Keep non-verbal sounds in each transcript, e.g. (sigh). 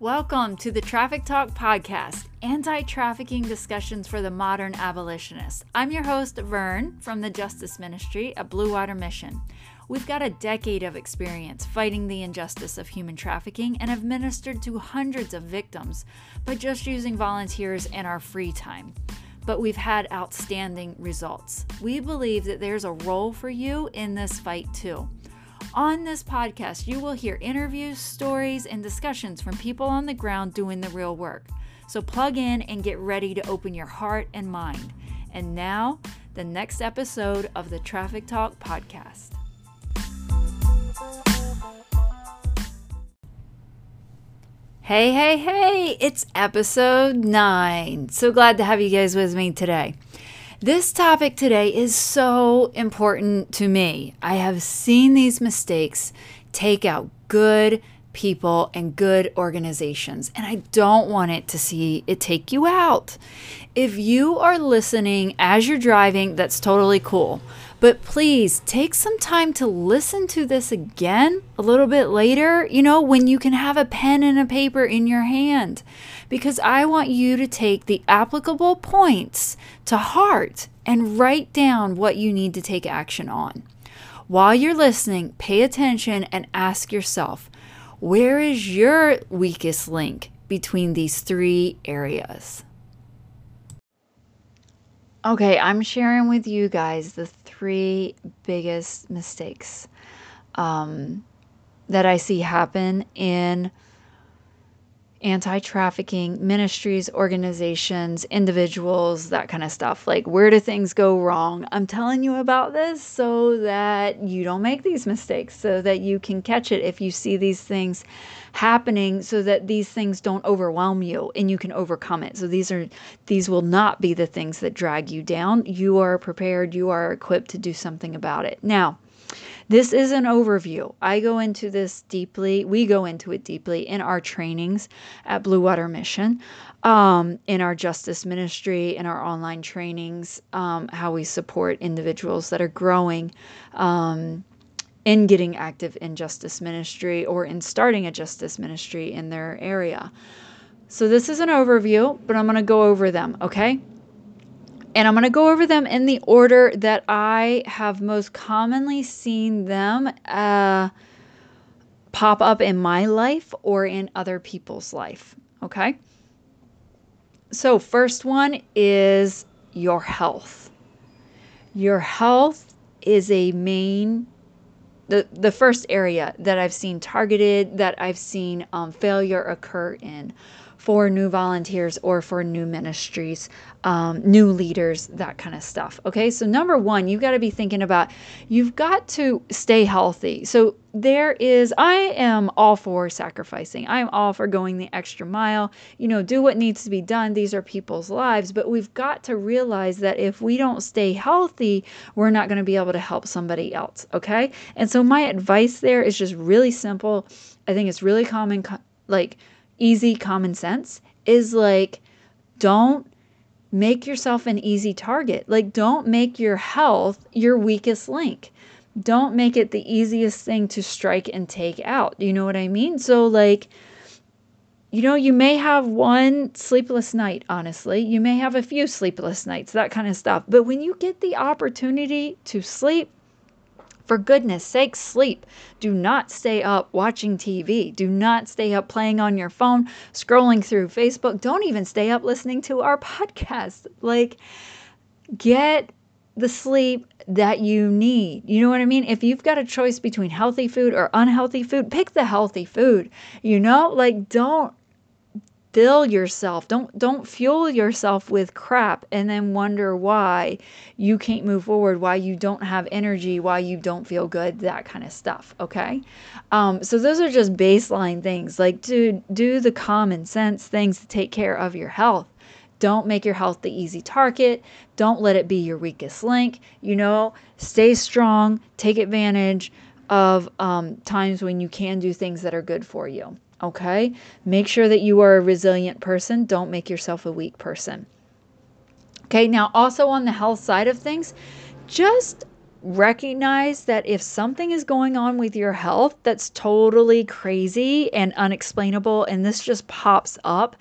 Welcome to the Traffic Talk Podcast, anti trafficking discussions for the modern abolitionist. I'm your host, Vern, from the Justice Ministry at Blue Water Mission. We've got a decade of experience fighting the injustice of human trafficking and have ministered to hundreds of victims by just using volunteers in our free time. But we've had outstanding results. We believe that there's a role for you in this fight too. On this podcast, you will hear interviews, stories, and discussions from people on the ground doing the real work. So plug in and get ready to open your heart and mind. And now, the next episode of the Traffic Talk podcast. Hey, hey, hey, it's episode nine. So glad to have you guys with me today. This topic today is so important to me. I have seen these mistakes take out good people and good organizations, and I don't want it to see it take you out. If you are listening as you're driving, that's totally cool. But please take some time to listen to this again a little bit later, you know, when you can have a pen and a paper in your hand. Because I want you to take the applicable points to heart and write down what you need to take action on. While you're listening, pay attention and ask yourself where is your weakest link between these three areas? Okay, I'm sharing with you guys the three biggest mistakes um, that I see happen in anti trafficking ministries, organizations, individuals, that kind of stuff. Like, where do things go wrong? I'm telling you about this so that you don't make these mistakes, so that you can catch it if you see these things happening, so that these things don't overwhelm you and you can overcome it. So, these are, these will not be the things that drag you down. You are prepared, you are equipped to do something about it. Now, this is an overview. I go into this deeply, we go into it deeply in our trainings at Blue Water Mission, um, in our justice ministry, in our online trainings, um, how we support individuals that are growing. Um, in getting active in justice ministry or in starting a justice ministry in their area. So, this is an overview, but I'm going to go over them, okay? And I'm going to go over them in the order that I have most commonly seen them uh, pop up in my life or in other people's life. Okay. So, first one is your health. Your health is a main the, the first area that I've seen targeted, that I've seen um, failure occur in for new volunteers or for new ministries, um, new leaders, that kind of stuff. Okay, so number one, you've got to be thinking about you've got to stay healthy. So there is, I am all for sacrificing, I'm all for going the extra mile, you know, do what needs to be done. These are people's lives, but we've got to realize that if we don't stay healthy, we're not going to be able to help somebody else. Okay, and so my advice there is just really simple. I think it's really common, like, easy common sense is like don't make yourself an easy target. Like don't make your health your weakest link. Don't make it the easiest thing to strike and take out. You know what I mean? So like you know, you may have one sleepless night, honestly. You may have a few sleepless nights, that kind of stuff. But when you get the opportunity to sleep, for goodness sake, sleep. Do not stay up watching TV. Do not stay up playing on your phone, scrolling through Facebook. Don't even stay up listening to our (laughs) podcast. Like, get the sleep that you need. You know what I mean? If you've got a choice between healthy food or unhealthy food, pick the healthy food. You know, like don't fill yourself don't don't fuel yourself with crap and then wonder why you can't move forward why you don't have energy why you don't feel good that kind of stuff okay? Um, so those are just baseline things like to do the common sense things to take care of your health. Don't make your health the easy target. Don't let it be your weakest link you know? Stay strong take advantage of um, times when you can do things that are good for you Okay? Make sure that you are a resilient person. Don't make yourself a weak person. Okay, now also on the health side of things, just recognize that if something is going on with your health that's totally crazy and unexplainable, and this just pops up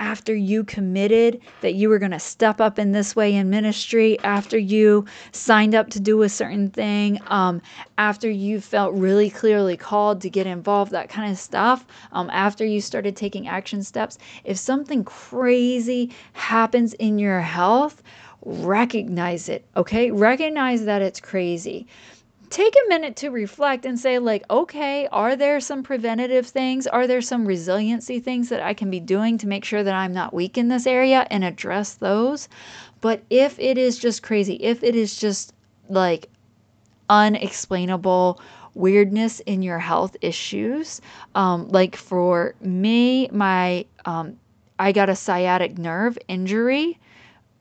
after you committed that you were going to step up in this way in ministry, after you signed up to do a certain thing, um, after you felt really clearly called to get involved, that kind of stuff, um, after you started taking action steps, if something crazy happens in your health, recognize it, okay? Recognize that it's crazy take a minute to reflect and say like okay are there some preventative things? Are there some resiliency things that i can be doing to make sure that i'm not weak in this area and address those? But if it is just crazy if it is just like unexplainable weirdness in your health issues um, like for me my um, i got a sciatic nerve injury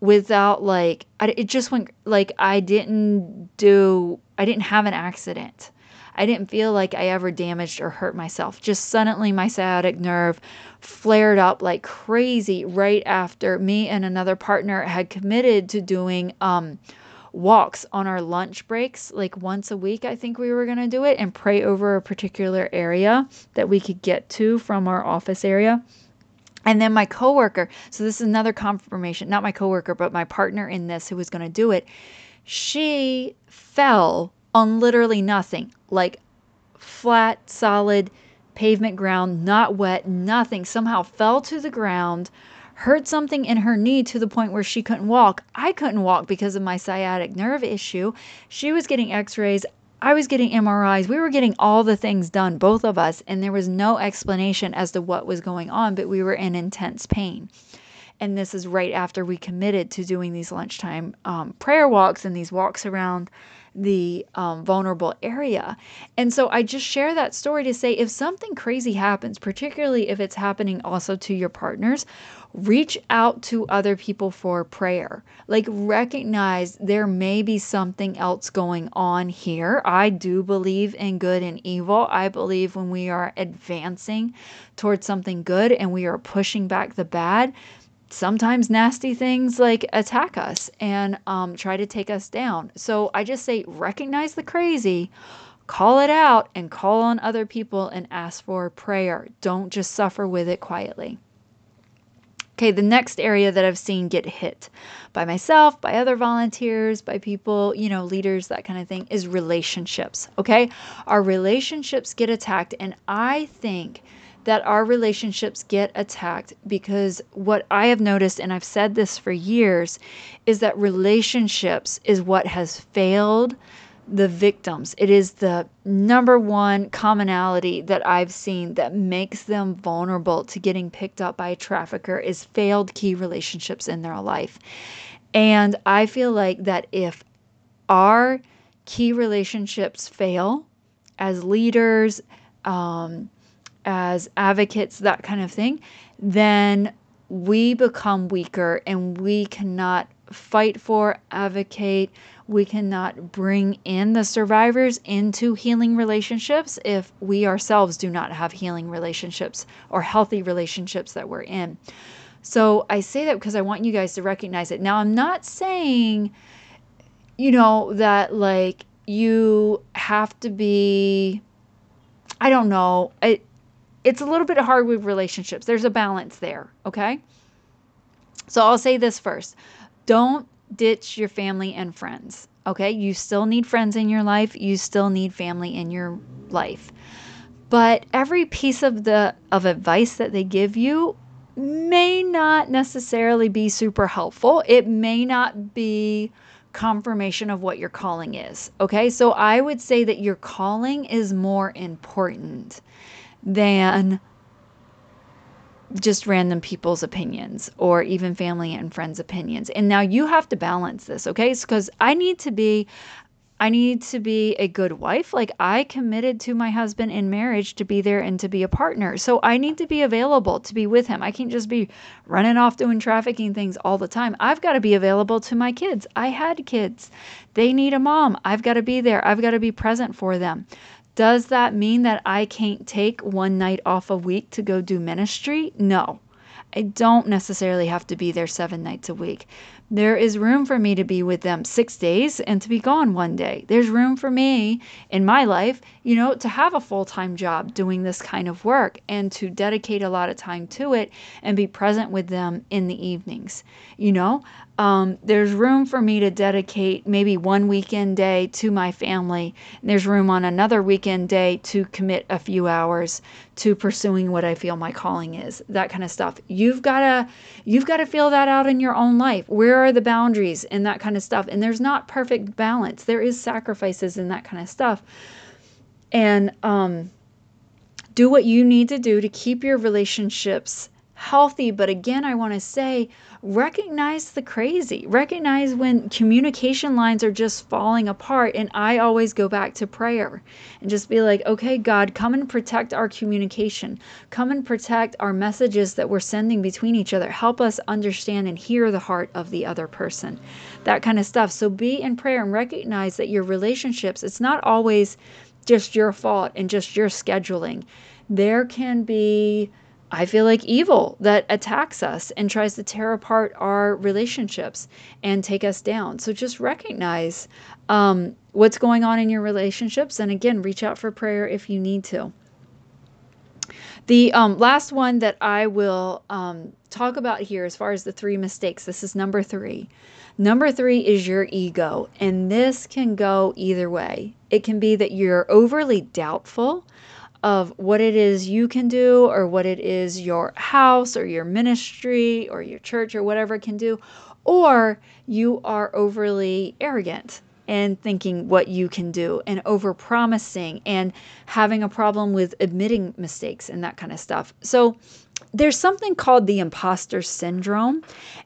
without like I, it just went like I didn't do I didn't have an accident. I didn't feel like I ever damaged or hurt myself. Just suddenly my sciatic nerve flared up like crazy right after me and another partner had committed to doing um, walks on our lunch breaks, like once a week. I think we were going to do it and pray over a particular area that we could get to from our office area. And then my coworker, so this is another confirmation, not my coworker, but my partner in this who was going to do it she fell on literally nothing like flat, solid pavement ground, not wet, nothing. Somehow fell to the ground, hurt something in her knee to the point where she couldn't walk. I couldn't walk because of my sciatic nerve issue. She was getting x rays. I was getting MRIs. We were getting all the things done, both of us, and there was no explanation as to what was going on, but we were in intense pain. And this is right after we committed to doing these lunchtime um, prayer walks and these walks around the um, vulnerable area. And so I just share that story to say if something crazy happens, particularly if it's happening also to your partners, reach out to other people for prayer. Like recognize there may be something else going on here. I do believe in good and evil. I believe when we are advancing towards something good and we are pushing back the bad, sometimes nasty things like attack us and um, try to take us down. So I just say recognize the crazy, call it out, and call on other people and ask for prayer. Don't just suffer with it quietly. Okay, the next area that I've seen get hit by myself, by other volunteers, by people, you know, leaders, that kind of thing, is relationships. Okay, our relationships get attacked, and I think that our relationships get attacked because what I have noticed, and I've said this for years, is that relationships is what has failed the victims. It is the number one commonality that I've seen that makes them vulnerable to getting picked up by a trafficker is failed key relationships in their life. And I feel like that if our key relationships fail as leaders, um, as advocates, that kind of thing, then we become weaker and we cannot fight for, advocate, we cannot bring in the survivors into healing relationships if we ourselves do not have healing relationships or healthy relationships that we're in. So I say that because I want you guys to recognize it. Now, I'm not saying, you know, that like you have to be, I don't know, it, it's a little bit hard with relationships. There's a balance there, okay? So I'll say this first. Don't ditch your family and friends, okay? You still need friends in your life, you still need family in your life. But every piece of the of advice that they give you may not necessarily be super helpful. It may not be confirmation of what your calling is. Okay? So I would say that your calling is more important than just random people's opinions or even family and friends' opinions. And now you have to balance this, okay? Because I need to be I need to be a good wife. Like I committed to my husband in marriage to be there and to be a partner. So I need to be available to be with him. I can't just be running off doing trafficking things all the time. I've got to be available to my kids. I had kids. They need a mom. I've got to be there. I've got to be present for them. Does that mean that I can't take one night off a week to go do ministry? No. I don't necessarily have to be there seven nights a week There is room for me to be with them six days and to be gone one day. There's room for me in my life, you know, to have a full time job doing this kind of work and to dedicate a lot of time to it and be present with them in the evenings. You know, um, there's room for me to dedicate maybe one weekend day to my family. There's room on another weekend day to commit a few hours to pursuing what I feel my calling is. That kind of stuff. You've got to you've got to feel that out in your own life. Where are the boundaries and that kind of stuff? And there's not perfect balance. There is sacrifices and that kind of stuff. And um do what you need to do to keep your relationships healthy. But again, I want to say recognize the crazy. Recognize when communication lines are just falling apart. And I always go back to prayer and just be like, okay, God, come and protect our communication. Come and protect our messages that we're sending between each other. Help us understand and hear the heart of the other person. That kind of stuff. So be in prayer and recognize that your relationships, it's not always just your fault and just your scheduling. There can be I feel like evil that attacks us and tries to tear apart our relationships and take us down. So just recognize um, what's going on in your relationships. And again, reach out for prayer if you need to. The um, last one that I will um, talk about here, as far as the three mistakes, this is number three. Number three is your ego. And this can go either way. It can be that you're overly doubtful of what it is you can do or what it is your house or your ministry or your church or whatever can do, or you are overly arrogant and thinking what you can do and over promising and having a problem with admitting mistakes and that kind of stuff. So there's something called the imposter syndrome.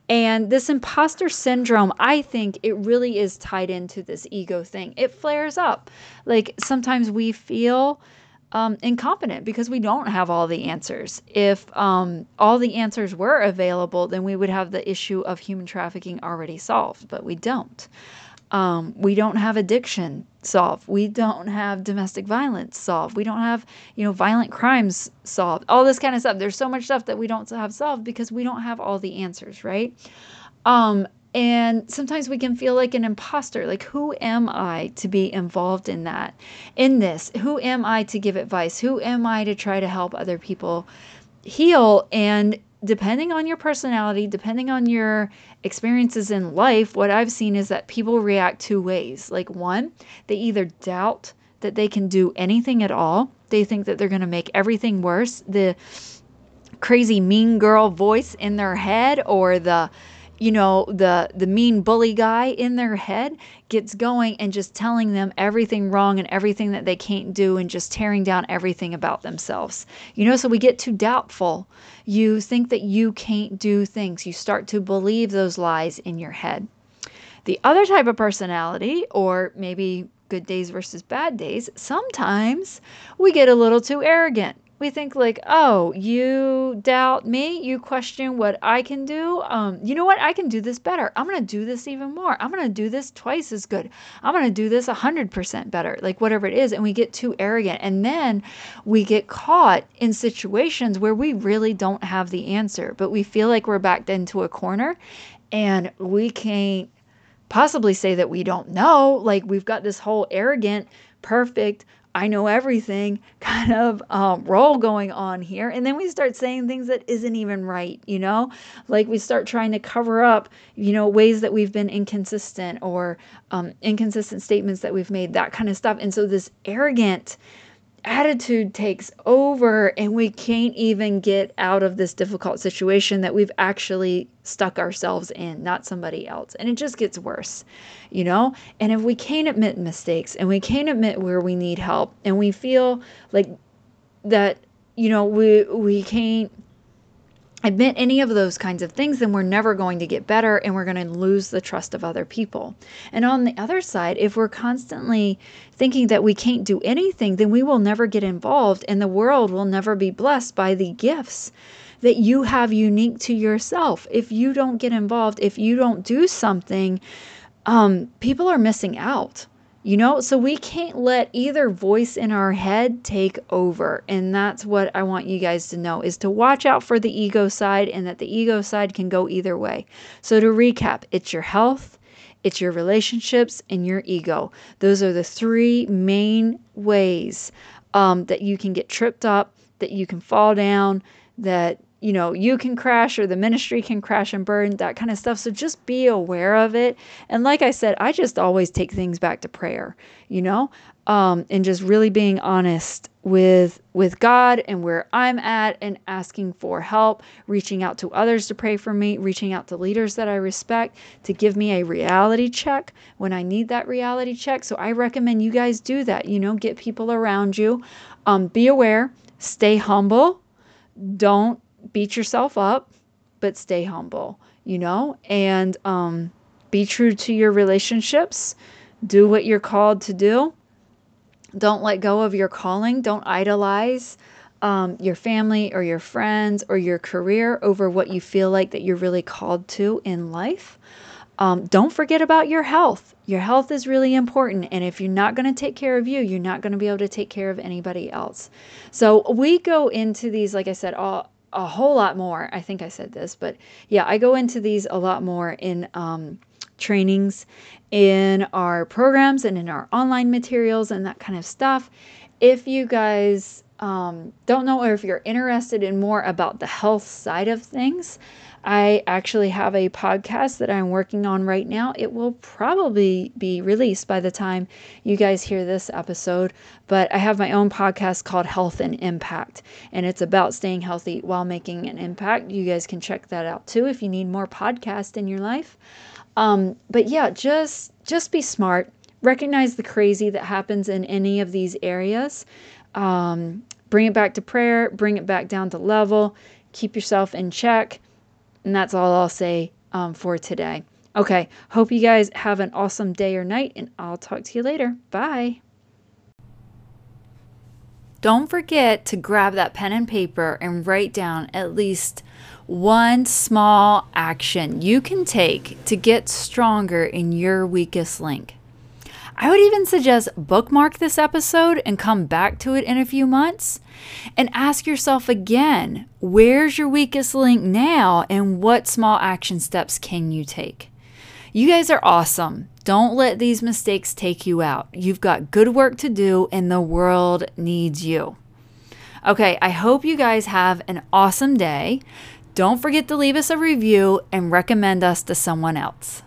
And this imposter syndrome, I think it really is tied into this ego thing. It flares up. Like sometimes we feel um, incompetent because we don't have all the answers. If um, all the answers were available, then we would have the issue of human trafficking already solved, but we don't. Um, we don't have addiction solved. We don't have domestic violence solved. We don't have, you know, violent crimes solved. All this kind of stuff. There's so much stuff that we don't have solved because we don't have all the answers, right? Um, and sometimes we can feel like an imposter. Like, who am I to be involved in that, in this? Who am I to give advice? Who am I to try to help other people heal? And depending on your personality, depending on your experiences in life, what I've seen is that people react two ways. Like, one, they either doubt that they can do anything at all, they think that they're going to make everything worse. The crazy mean girl voice in their head or the you know the the mean bully guy in their head gets going and just telling them everything wrong and everything that they can't do and just tearing down everything about themselves. You know so we get too doubtful. You think that you can't do things. You start to believe those lies in your head. The other type of personality or maybe good days versus bad days sometimes we get a little too arrogant we think like, oh, you doubt me, you question what I can do. Um, you know what? I can do this better. I'm gonna do this even more. I'm gonna do this twice as good. I'm gonna do this a hundred percent better. Like whatever it is, and we get too arrogant, and then we get caught in situations where we really don't have the answer, but we feel like we're backed into a corner, and we can't possibly say that we don't know. Like we've got this whole arrogant, perfect I know everything (laughs) kind of um, role going on here. And then we start saying things that isn't even right, you know? Like we start trying to cover up, you know, ways that we've been inconsistent or um, inconsistent statements that we've made, that kind of stuff. And so this arrogant, attitude takes over and we can't even get out of this difficult situation that we've actually stuck ourselves in, not somebody else. And it just gets worse, you know? And if we can't admit mistakes and we can't admit where we need help and we feel like that, you know, we we can't admit any of those kinds of things, then we're never going to get better and we're going to lose the trust of other people. And on the other side, if we're constantly thinking that we can't do anything, then we will never get involved and the world will never be blessed by the gifts that you have unique to yourself. If you don't get involved, if you don't do something, um, people are missing out You know, so we can't let either voice in our head take over. And that's what I want you guys to know is to watch out for the ego side and that the ego side can go either way. So to recap, it's your health, it's your relationships, and your ego. Those are the three main ways um, that you can get tripped up, that you can fall down, that you know, you can crash or the ministry can crash and burn, that kind of stuff. So just be aware of it. And like I said, I just always take things back to prayer, you know, um, and just really being honest with with God and where I'm at and asking for help, reaching out to others to pray for me, reaching out to leaders that I respect to give me a reality check when I need that reality check. So I recommend you guys do that, you know, get people around you. Um, be aware, stay humble. Don't beat yourself up, but stay humble, you know, and um, be true to your relationships. Do what you're called to do. Don't let go of your calling. Don't idolize um, your family or your friends or your career over what you feel like that you're really called to in life. Um, don't forget about your health. Your health is really important. And if you're not going to take care of you, you're not going to be able to take care of anybody else. So we go into these, like I said, all a whole lot more. I think I said this, but yeah, I go into these a lot more in um, trainings, in our programs, and in our online materials and that kind of stuff. If you guys um, don't know or if you're interested in more about the health side of things, I actually have a podcast that I'm working on right now. It will probably be released by the time you guys hear this episode, but I have my own podcast called Health and Impact, and it's about staying healthy while making an impact. You guys can check that out too if you need more podcast in your life. Um, but yeah, just just be smart. Recognize the crazy that happens in any of these areas. Um, bring it back to prayer. Bring it back down to level. Keep yourself in check and that's all I'll say um, for today. Okay, hope you guys have an awesome day or night, and I'll talk to you later. Bye. Don't forget to grab that pen and paper and write down at least one small action you can take to get stronger in your weakest link. I would even suggest bookmark this episode and come back to it in a few months and ask yourself again where's your weakest link now and what small action steps can you take? You guys are awesome. Don't let these mistakes take you out. You've got good work to do, and the world needs you. Okay, I hope you guys have an awesome day. Don't forget to leave us a review and recommend us to someone else.